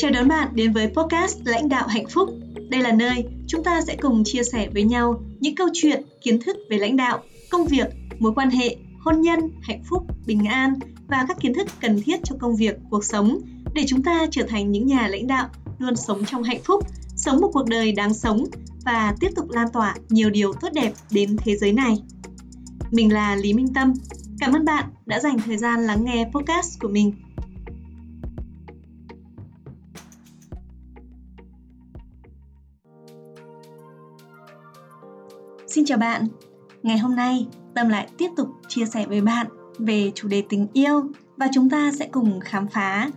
Chào đón bạn đến với podcast Lãnh đạo hạnh phúc. Đây là nơi chúng ta sẽ cùng chia sẻ với nhau những câu chuyện, kiến thức về lãnh đạo, công việc, mối quan hệ, hôn nhân, hạnh phúc, bình an và các kiến thức cần thiết cho công việc, cuộc sống để chúng ta trở thành những nhà lãnh đạo luôn sống trong hạnh phúc, sống một cuộc đời đáng sống và tiếp tục lan tỏa nhiều điều tốt đẹp đến thế giới này. Mình là Lý Minh Tâm. Cảm ơn bạn đã dành thời gian lắng nghe podcast của mình. Xin chào bạn. Ngày hôm nay, Tâm lại tiếp tục chia sẻ với bạn về chủ đề tình yêu và chúng ta sẽ cùng khám phá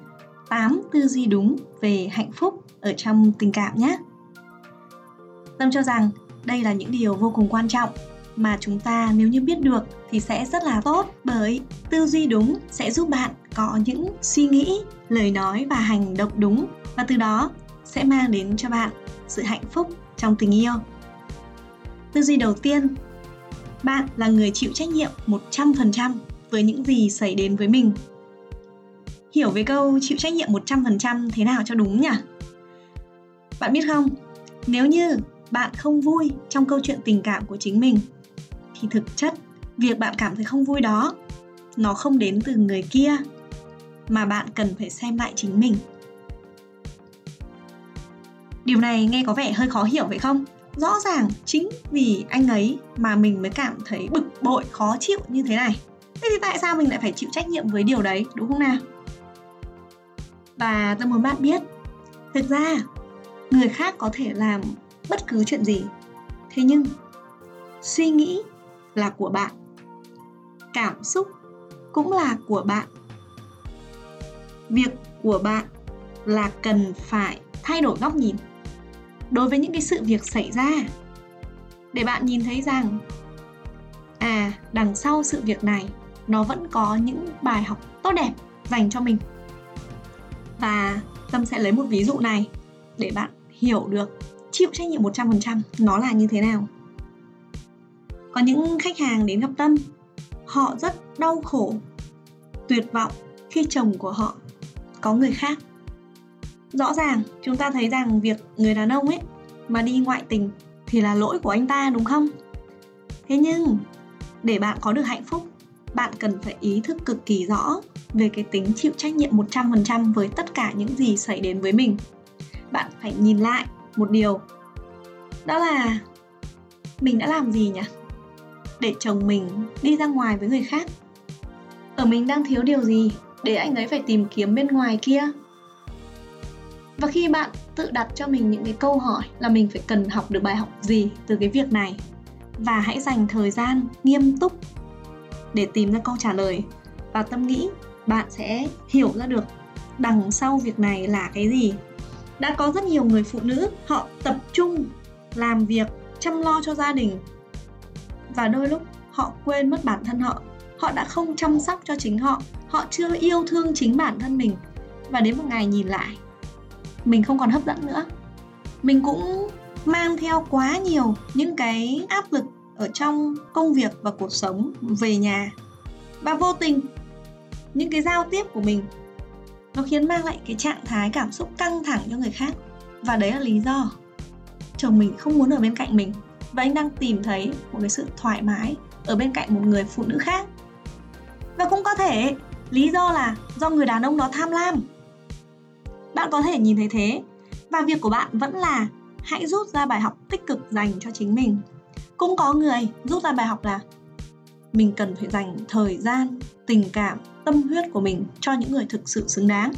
8 tư duy đúng về hạnh phúc ở trong tình cảm nhé. Tâm cho rằng đây là những điều vô cùng quan trọng mà chúng ta nếu như biết được thì sẽ rất là tốt bởi tư duy đúng sẽ giúp bạn có những suy nghĩ, lời nói và hành động đúng và từ đó sẽ mang đến cho bạn sự hạnh phúc trong tình yêu. Tư duy đầu tiên, bạn là người chịu trách nhiệm 100% với những gì xảy đến với mình. Hiểu về câu chịu trách nhiệm 100% thế nào cho đúng nhỉ? Bạn biết không, nếu như bạn không vui trong câu chuyện tình cảm của chính mình thì thực chất việc bạn cảm thấy không vui đó nó không đến từ người kia mà bạn cần phải xem lại chính mình điều này nghe có vẻ hơi khó hiểu vậy không rõ ràng chính vì anh ấy mà mình mới cảm thấy bực bội, khó chịu như thế này. Thế thì tại sao mình lại phải chịu trách nhiệm với điều đấy, đúng không nào? Và tôi muốn bạn biết, thực ra người khác có thể làm bất cứ chuyện gì, thế nhưng suy nghĩ là của bạn, cảm xúc cũng là của bạn, việc của bạn là cần phải thay đổi góc nhìn đối với những cái sự việc xảy ra. Để bạn nhìn thấy rằng à đằng sau sự việc này, nó vẫn có những bài học tốt đẹp dành cho mình. Và tâm sẽ lấy một ví dụ này để bạn hiểu được, chịu trách nhiệm 100% nó là như thế nào. Có những khách hàng đến gặp tâm, họ rất đau khổ, tuyệt vọng khi chồng của họ có người khác rõ ràng, chúng ta thấy rằng việc người đàn ông ấy mà đi ngoại tình thì là lỗi của anh ta, đúng không thế nhưng, để bạn có được hạnh phúc, bạn cần phải ý thức cực kỳ rõ về cái tính chịu trách nhiệm 100% với tất cả những gì xảy đến với mình. Bạn phải nhìn lại một điều, đó là mình đã làm gì nhỉ? để chồng mình đi ra ngoài với người khác ở mình đang thiếu điều gì để anh ấy phải tìm kiếm bên ngoài kia và khi bạn tự đặt cho mình những cái câu hỏi là mình phải cần học được bài học gì từ cái việc này, và hãy dành thời gian nghiêm túc để tìm ra câu trả lời. Và tâm nghĩ bạn sẽ hiểu ra được đằng sau việc này là cái gì. Đã có rất nhiều người phụ nữ, họ tập trung làm việc, chăm lo cho gia đình. Và đôi lúc họ quên mất bản thân họ. Họ đã không chăm sóc cho chính họ. Họ chưa yêu thương chính bản thân mình. Và đến một ngày nhìn lại mình không còn hấp dẫn nữa. Mình cũng mang theo quá nhiều những cái áp lực ở trong công việc và cuộc sống về nhà. Và vô tình, những cái giao tiếp của mình, nó khiến mang lại cái trạng thái cảm xúc căng thẳng cho người khác. Và đấy là lý do chồng mình không muốn ở bên cạnh mình. Và anh đang tìm thấy một cái sự thoải mái ở bên cạnh một người phụ nữ khác. Và cũng có thể, lý do là do người đàn ông đó tham lam bạn có thể nhìn thấy thế. Và việc của bạn vẫn là hãy rút ra bài học tích cực dành cho chính mình. Cũng có người rút ra bài học là mình cần phải dành thời gian tình cảm tâm huyết của mình cho những người thực sự xứng đáng.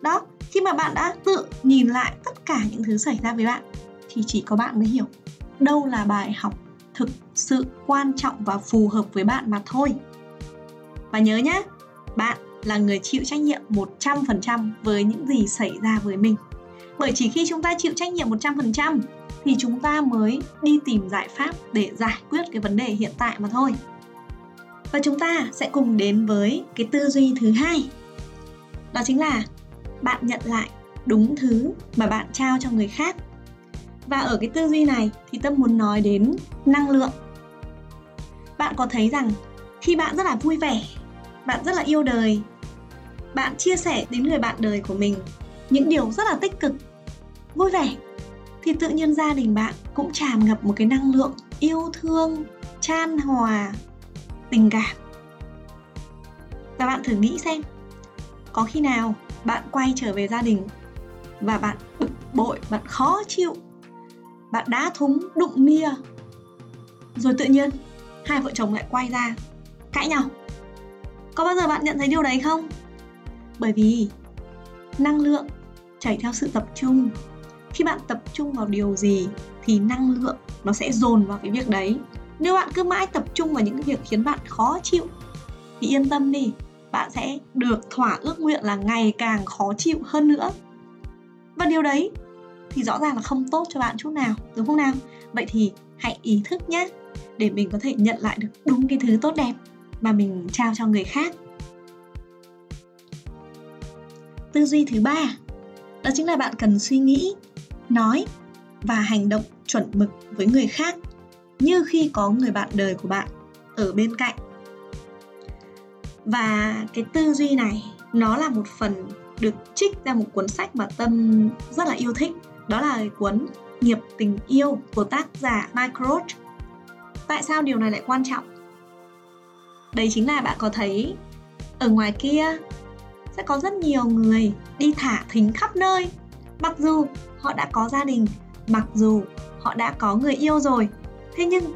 Đó khi mà bạn đã tự nhìn lại tất cả những thứ xảy ra với bạn thì chỉ có bạn mới hiểu đâu là bài học thực sự quan trọng và phù hợp với bạn mà thôi. Và nhớ nhé, bạn là người chịu trách nhiệm 100% với những gì xảy ra với mình. Bởi chỉ khi chúng ta chịu trách nhiệm 100% thì chúng ta mới đi tìm giải pháp để giải quyết cái vấn đề hiện tại mà thôi. Và chúng ta sẽ cùng đến với cái tư duy thứ hai. Đó chính là bạn nhận lại đúng thứ mà bạn trao cho người khác và ở cái tư duy này thì tâm muốn nói đến năng lượng bạn có thấy rằng khi bạn rất là vui vẻ, bạn rất là yêu đời bạn chia sẻ đến người bạn đời của mình những điều rất là tích cực. Vui vẻ. Thì tự nhiên gia đình bạn cũng tràn ngập một cái năng lượng yêu thương, chan hòa, tình cảm. Và bạn thử nghĩ xem, có khi nào bạn quay trở về gia đình và bạn bực bội, bạn khó chịu, bạn đá thúng, đụng nia, rồi tự nhiên hai vợ chồng lại quay ra cãi nhau. Có bao giờ bạn nhận thấy điều đấy không? Bởi vì năng lượng chảy theo sự tập trung. Khi bạn tập trung vào điều gì thì năng lượng nó sẽ dồn vào cái việc đấy. Nếu bạn cứ mãi tập trung vào những cái việc khiến bạn khó chịu, thì yên tâm đi, bạn sẽ được thỏa ước nguyện là ngày càng khó chịu hơn nữa. Và điều đấy thì rõ ràng là không tốt cho bạn chút nào, đúng không nào? Vậy thì hãy ý thức nhé, để mình có thể nhận lại được đúng cái thứ tốt đẹp mà mình trao cho người khác. Tư duy thứ ba. Đó chính là bạn cần suy nghĩ, nói và hành động chuẩn mực với người khác, như khi có người bạn đời của bạn ở bên cạnh. Và cái tư duy này, nó là một phần được trích ra một cuốn sách mà tâm rất là yêu thích. Đó là cuốn nghiệp tình yêu của tác giả Mike Roach. Tại sao điều này lại quan trọng? Đấy chính là bạn có thấy ở ngoài kia sẽ có rất nhiều người đi thả thính khắp nơi. Mặc dù họ đã có gia đình, mặc dù họ đã có người yêu rồi, thế nhưng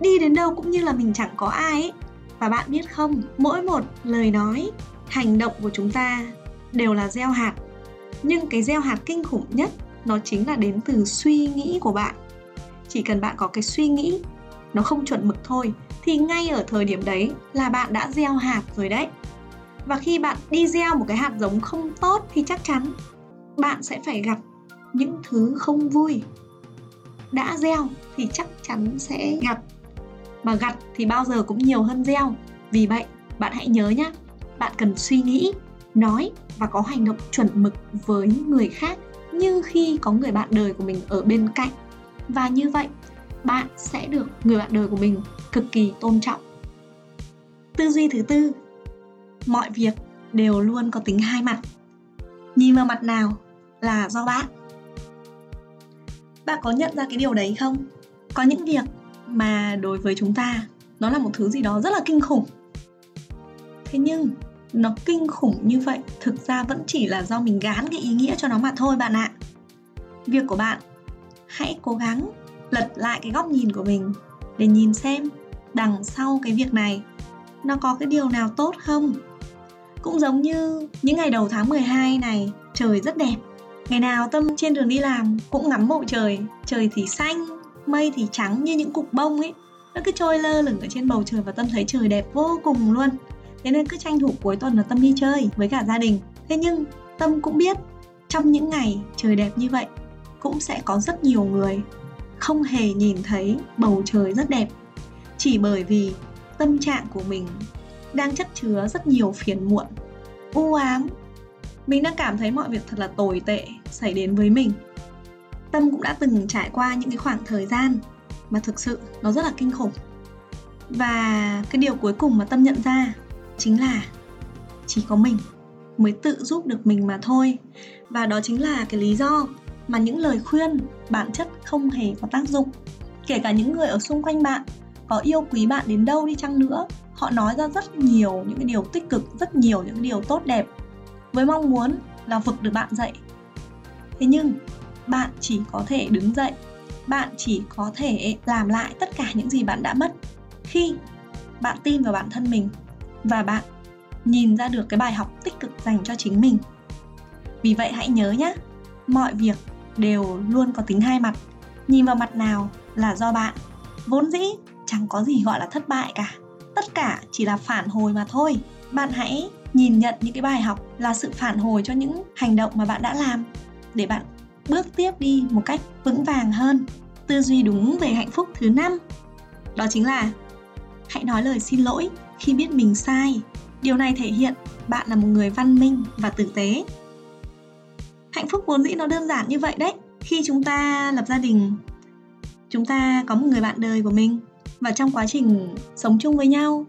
đi đến đâu cũng như là mình chẳng có ai ấy. Và bạn biết không, mỗi một lời nói, hành động của chúng ta đều là gieo hạt. Nhưng cái gieo hạt kinh khủng nhất, nó chính là đến từ suy nghĩ của bạn. Chỉ cần bạn có cái suy nghĩ, nó không chuẩn mực thôi, thì ngay ở thời điểm đấy là bạn đã gieo hạt rồi đấy và khi bạn đi gieo một cái hạt giống không tốt thì chắc chắn bạn sẽ phải gặp những thứ không vui. Đã gieo thì chắc chắn sẽ gặp. Mà gặt thì bao giờ cũng nhiều hơn gieo. Vì vậy, bạn hãy nhớ nhé bạn cần suy nghĩ, nói và có hành động chuẩn mực với người khác như khi có người bạn đời của mình ở bên cạnh. Và như vậy, bạn sẽ được người bạn đời của mình cực kỳ tôn trọng. Tư duy thứ tư mọi việc đều luôn có tính hai mặt. Nhìn vào mặt nào là do bạn bạn có nhận ra cái điều đấy không? Có những việc mà đối với chúng ta, nó là một thứ gì đó rất là kinh khủng. Thế nhưng, nó kinh khủng như vậy thực ra vẫn chỉ là do mình gán cái ý nghĩa cho nó mà thôi bạn ạ. Việc của bạn, hãy cố gắng lật lại cái góc nhìn của mình để nhìn xem đằng sau cái việc này, nó có cái điều nào tốt không? Cũng giống như những ngày đầu tháng 12 này, trời rất đẹp. Ngày nào tâm trên đường đi làm cũng ngắm bầu trời trời thì xanh, mây thì trắng như những cục bông ấy. Nó cứ trôi lơ lửng ở trên bầu trời và tâm thấy trời đẹp vô cùng luôn. Thế nên cứ tranh thủ cuối tuần là tâm đi chơi với cả gia đình. Thế nhưng, tâm cũng biết trong những ngày trời đẹp như vậy cũng sẽ có rất nhiều người không hề nhìn thấy bầu trời rất đẹp. Chỉ bởi vì tâm trạng của mình đang chất chứa rất nhiều phiền muộn, u ám. Mình đang cảm thấy mọi việc thật là tồi tệ xảy đến với mình. Tâm cũng đã từng trải qua những cái khoảng thời gian mà thực sự nó rất là kinh khủng. Và cái điều cuối cùng mà tâm nhận ra chính là chỉ có mình mới tự giúp được mình mà thôi. Và đó chính là cái lý do mà những lời khuyên bản chất không hề có tác dụng. Kể cả những người ở xung quanh bạn có yêu quý bạn đến đâu đi chăng nữa. Họ nói ra rất nhiều những cái điều tích cực, rất nhiều những cái điều tốt đẹp, với mong muốn là vực được bạn dậy. Thế nhưng, bạn chỉ có thể đứng dậy. Bạn chỉ có thể làm lại tất cả những gì bạn đã mất khi bạn tin vào bản thân mình và bạn nhìn ra được cái bài học tích cực dành cho chính mình. Vì vậy hãy nhớ nhé mọi việc đều luôn có tính hai mặt. Nhìn vào mặt nào là do bạn. Vốn dĩ chẳng có gì gọi là thất bại cả. Tất cả chỉ là phản hồi mà thôi. Bạn hãy nhìn nhận những cái bài học là sự phản hồi cho những hành động mà bạn đã làm để bạn bước tiếp đi một cách vững vàng hơn. Tư duy đúng về hạnh phúc thứ năm, đó chính là hãy nói lời xin lỗi khi biết mình sai. Điều này thể hiện bạn là một người văn minh và tử tế. Hạnh phúc vốn dĩ nó đơn giản như vậy đấy. Khi chúng ta lập gia đình, chúng ta có một người bạn đời của mình và trong quá trình sống chung với nhau,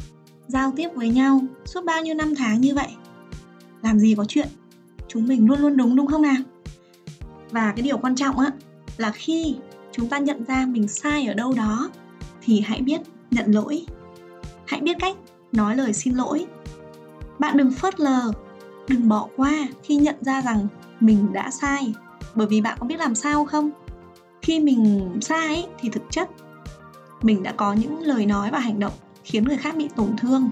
giao tiếp với nhau suốt bao nhiêu năm tháng như vậy, làm gì có chuyện, chúng mình luôn luôn đúng đúng không nào? Và cái điều quan trọng á, là khi chúng ta nhận ra mình sai ở đâu đó, thì hãy biết nhận lỗi. Hãy biết cách nói lời xin lỗi. Bạn đừng phớt lờ, đừng bỏ qua khi nhận ra rằng mình đã sai. Bởi vì bạn có biết làm sao không? Khi mình sai thì thực chất mình đã có những lời nói và hành động khiến người khác bị tổn thương.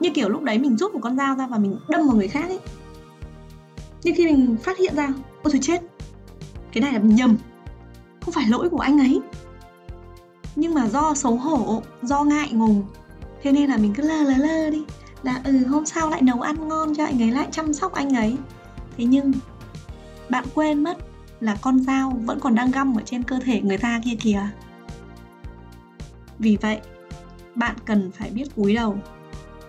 Như kiểu lúc đấy mình rút một con dao ra và mình đâm vào người khác ấy. Nhưng khi mình phát hiện ra, ôi trời chết, cái này là mình nhầm, không phải lỗi của anh ấy. Nhưng mà do xấu hổ, do ngại ngùng, thế nên là mình cứ lơ lơ lơ đi. Là ừ hôm sau lại nấu ăn ngon cho anh ấy, lại chăm sóc anh ấy. Thế nhưng bạn quên mất là con dao vẫn còn đang găm ở trên cơ thể người ta kia kìa vì vậy, bạn cần phải biết cúi đầu,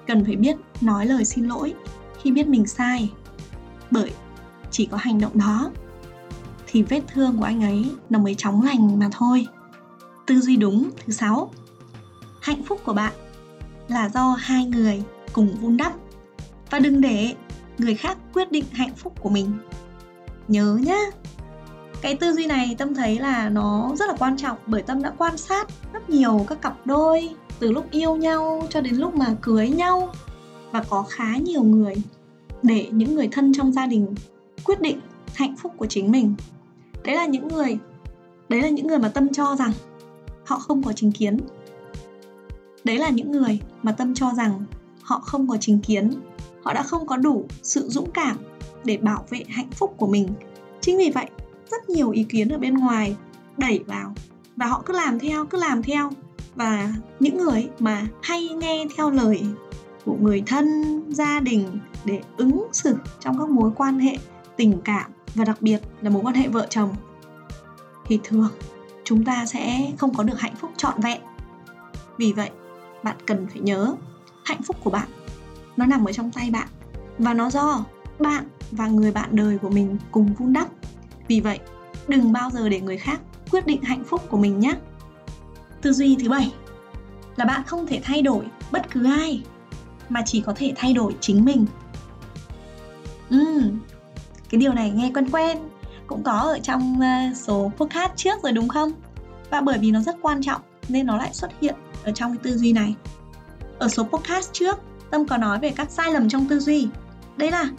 cần phải biết nói lời xin lỗi khi biết mình sai. Bởi chỉ có hành động đó thì vết thương của anh ấy nó mới chóng lành mà thôi. Tư duy đúng thứ sáu. Hạnh phúc của bạn là do hai người cùng vun đắp. Và đừng để người khác quyết định hạnh phúc của mình. Nhớ nhá! Cái tư duy này, tâm thấy là nó rất là quan trọng bởi tâm đã quan sát rất nhiều các cặp đôi từ lúc yêu nhau cho đến lúc mà cưới nhau và có khá nhiều người để những người thân trong gia đình quyết định hạnh phúc của chính mình. Đấy là những người, đấy là những người mà tâm cho rằng họ không có chính kiến. Đấy là những người mà tâm cho rằng họ không có chính kiến. Họ đã không có đủ sự dũng cảm để bảo vệ hạnh phúc của mình. Chính vì vậy rất nhiều ý kiến ở bên ngoài, đẩy vào. Và họ cứ làm theo, cứ làm theo. Và những người mà hay nghe theo lời của người thân, gia đình để ứng xử trong các mối quan hệ, tình cảm và đặc biệt là mối quan hệ vợ chồng, thì thường chúng ta sẽ không có được hạnh phúc trọn vẹn. Vì vậy, bạn cần phải nhớ, hạnh phúc của bạn, nó nằm ở trong tay bạn. Và nó do bạn và người bạn đời của mình cùng vun đắp vì vậy đừng bao giờ để người khác quyết định hạnh phúc của mình nhé. Tư duy thứ bảy là bạn không thể thay đổi bất cứ ai mà chỉ có thể thay đổi chính mình. Uhm, cái điều này nghe quen quen cũng có ở trong ờ, số podcast trước rồi đúng không? Và bởi vì nó rất quan trọng nên nó lại xuất hiện ở trong cái tư duy này. Ở số podcast trước tâm có nói về các sai lầm trong tư duy. Đấy là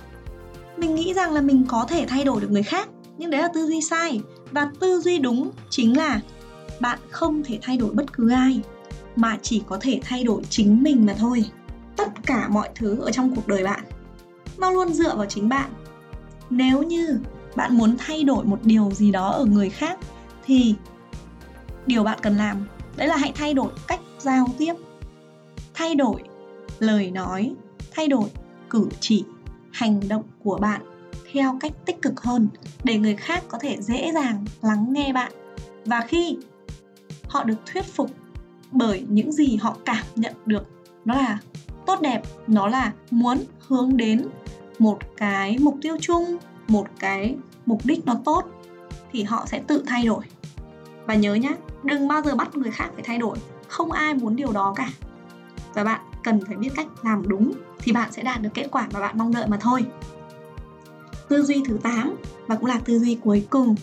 mình nghĩ rằng là mình có thể thay đổi được người khác nhưng đấy là tư duy sai. Và tư duy đúng chính là bạn không thể thay đổi bất cứ ai, mà chỉ có thể thay đổi chính mình mà thôi. Tất cả mọi thứ ở trong cuộc đời bạn, nó luôn dựa vào chính bạn. Nếu như bạn muốn thay đổi một điều gì đó ở người khác, thì điều bạn cần làm, đấy là hãy thay đổi cách giao tiếp. Thay đổi lời nói, thay đổi cử chỉ, hành động của bạn theo cách tích cực hơn để người khác có thể dễ dàng lắng nghe bạn. Và khi họ được thuyết phục bởi những gì họ cảm nhận được, nó là tốt đẹp, nó là muốn hướng đến một cái mục tiêu chung, một cái mục đích nó tốt, thì họ sẽ tự thay đổi. Và nhớ nhé đừng bao giờ bắt người khác phải thay đổi. Không ai muốn điều đó cả. Và bạn cần phải biết cách làm đúng thì bạn sẽ đạt được kết quả mà bạn mong đợi mà thôi tư duy thứ 8 và cũng là tư duy cuối cùng.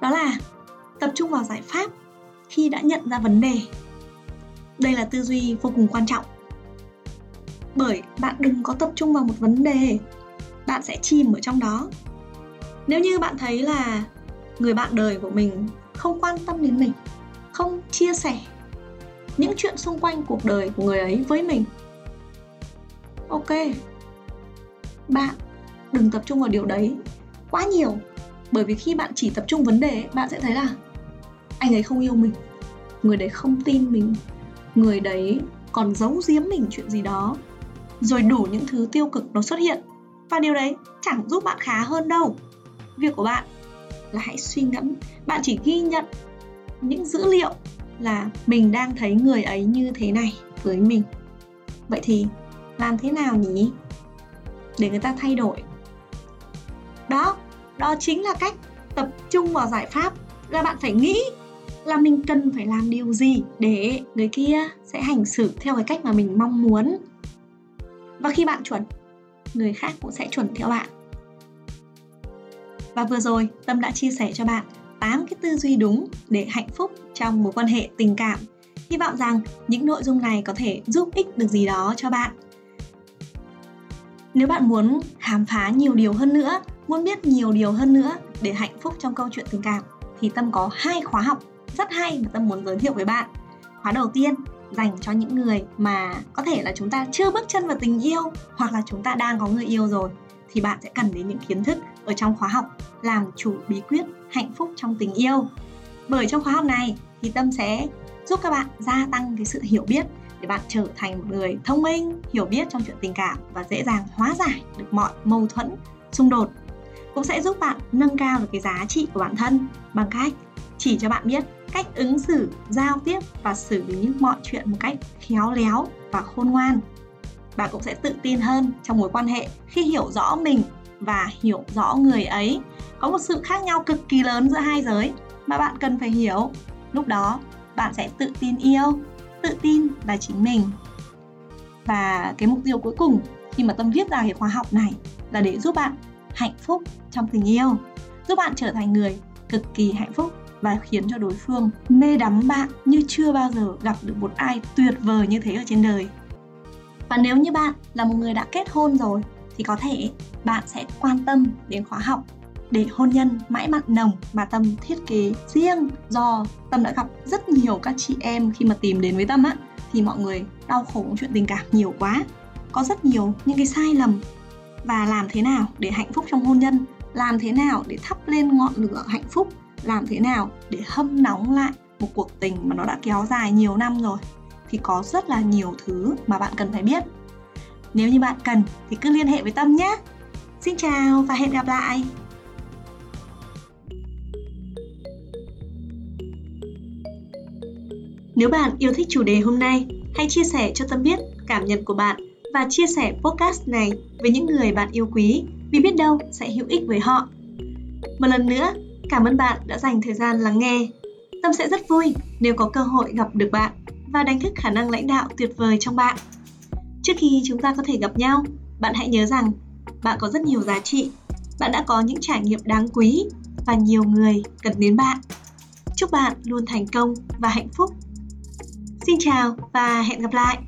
Đó là tập trung vào giải pháp khi đã nhận ra vấn đề. Đây là tư duy vô cùng quan trọng. Bởi bạn đừng có tập trung vào một vấn đề, bạn sẽ chìm ở trong đó. Nếu như bạn thấy là người bạn đời của mình không quan tâm đến mình, không chia sẻ những chuyện xung quanh cuộc đời của người ấy với mình, ok, bạn đừng tập trung vào điều đấy quá nhiều. Bởi vì khi bạn chỉ tập trung vấn đề, bạn sẽ thấy là anh ấy không yêu mình, người đấy không tin mình, người đấy còn giấu giếm mình chuyện gì đó. Rồi đủ những thứ tiêu cực nó xuất hiện. Và điều đấy chẳng giúp bạn khá hơn đâu. Việc của bạn là hãy suy ngẫm. Bạn chỉ ghi nhận những dữ liệu là mình đang thấy người ấy như thế này với mình. Vậy thì làm thế nào nhỉ? Để người ta thay đổi đó đó chính là cách tập trung vào giải pháp là bạn phải nghĩ là mình cần phải làm điều gì để người kia sẽ hành xử theo cái cách mà mình mong muốn và khi bạn chuẩn người khác cũng sẽ chuẩn theo bạn. Và vừa rồi, Tâm đã chia sẻ cho bạn 8 cái tư duy đúng để hạnh phúc trong mối quan hệ tình cảm. Hy vọng rằng những nội dung này có thể giúp ích được gì đó cho bạn. Nếu bạn muốn khám phá nhiều điều hơn nữa, muốn biết nhiều điều hơn nữa để hạnh phúc trong câu chuyện tình cảm thì Tâm có hai khóa học rất hay mà Tâm muốn giới thiệu với bạn. Khóa đầu tiên dành cho những người mà có thể là chúng ta chưa bước chân vào tình yêu hoặc là chúng ta đang có người yêu rồi thì bạn sẽ cần đến những kiến thức ở trong khóa học làm chủ bí quyết hạnh phúc trong tình yêu. Bởi trong khóa học này thì Tâm sẽ giúp các bạn gia tăng cái sự hiểu biết để bạn trở thành một người thông minh, hiểu biết trong chuyện tình cảm và dễ dàng hóa giải được mọi mâu thuẫn, xung đột. Cũng sẽ giúp bạn nâng cao được cái giá trị của bản thân bằng cách chỉ cho bạn biết cách ứng xử, giao tiếp và xử lý mọi chuyện một cách khéo léo và khôn ngoan. Bạn cũng sẽ tự tin hơn trong mối quan hệ khi hiểu rõ mình và hiểu rõ người ấy. Có một sự khác nhau cực kỳ lớn giữa hai giới mà bạn cần phải hiểu. Lúc đó, bạn sẽ tự tin yêu, tự tin là chính mình. Và cái mục tiêu cuối cùng khi mà Tâm viết ra cái khóa học này là để giúp bạn hạnh phúc trong tình yêu, giúp bạn trở thành người cực kỳ hạnh phúc và khiến cho đối phương mê đắm bạn như chưa bao giờ gặp được một ai tuyệt vời như thế ở trên đời. Và nếu như bạn là một người đã kết hôn rồi thì có thể bạn sẽ quan tâm đến khóa học để hôn nhân mãi mặn nồng mà Tâm thiết kế riêng do Tâm đã gặp rất nhiều các chị em khi mà tìm đến với Tâm á thì mọi người đau khổ chuyện tình cảm nhiều quá có rất nhiều những cái sai lầm và làm thế nào để hạnh phúc trong hôn nhân? Làm thế nào để thắp lên ngọn lửa hạnh phúc? Làm thế nào để hâm nóng lại một cuộc tình mà nó đã kéo dài nhiều năm rồi? Thì có rất là nhiều thứ mà bạn cần phải biết. Nếu như bạn cần thì cứ liên hệ với tâm nhé. Xin chào và hẹn gặp lại! Nếu bạn yêu thích chủ đề hôm nay, hãy chia sẻ cho Tâm biết cảm nhận của bạn và chia sẻ podcast này với những người bạn yêu quý vì biết đâu sẽ hữu ích với họ. Một lần nữa, Cảm ơn bạn đã dành thời gian lắng nghe. Tâm sẽ rất vui nếu có cơ hội gặp được bạn và đánh thức khả năng lãnh đạo tuyệt vời trong bạn. Trước khi chúng ta có thể gặp nhau, bạn hãy nhớ rằng bạn có rất nhiều giá trị, bạn đã có những trải nghiệm đáng quý và nhiều người cần đến bạn. Chúc bạn luôn thành công và hạnh phúc. Xin chào và hẹn gặp lại.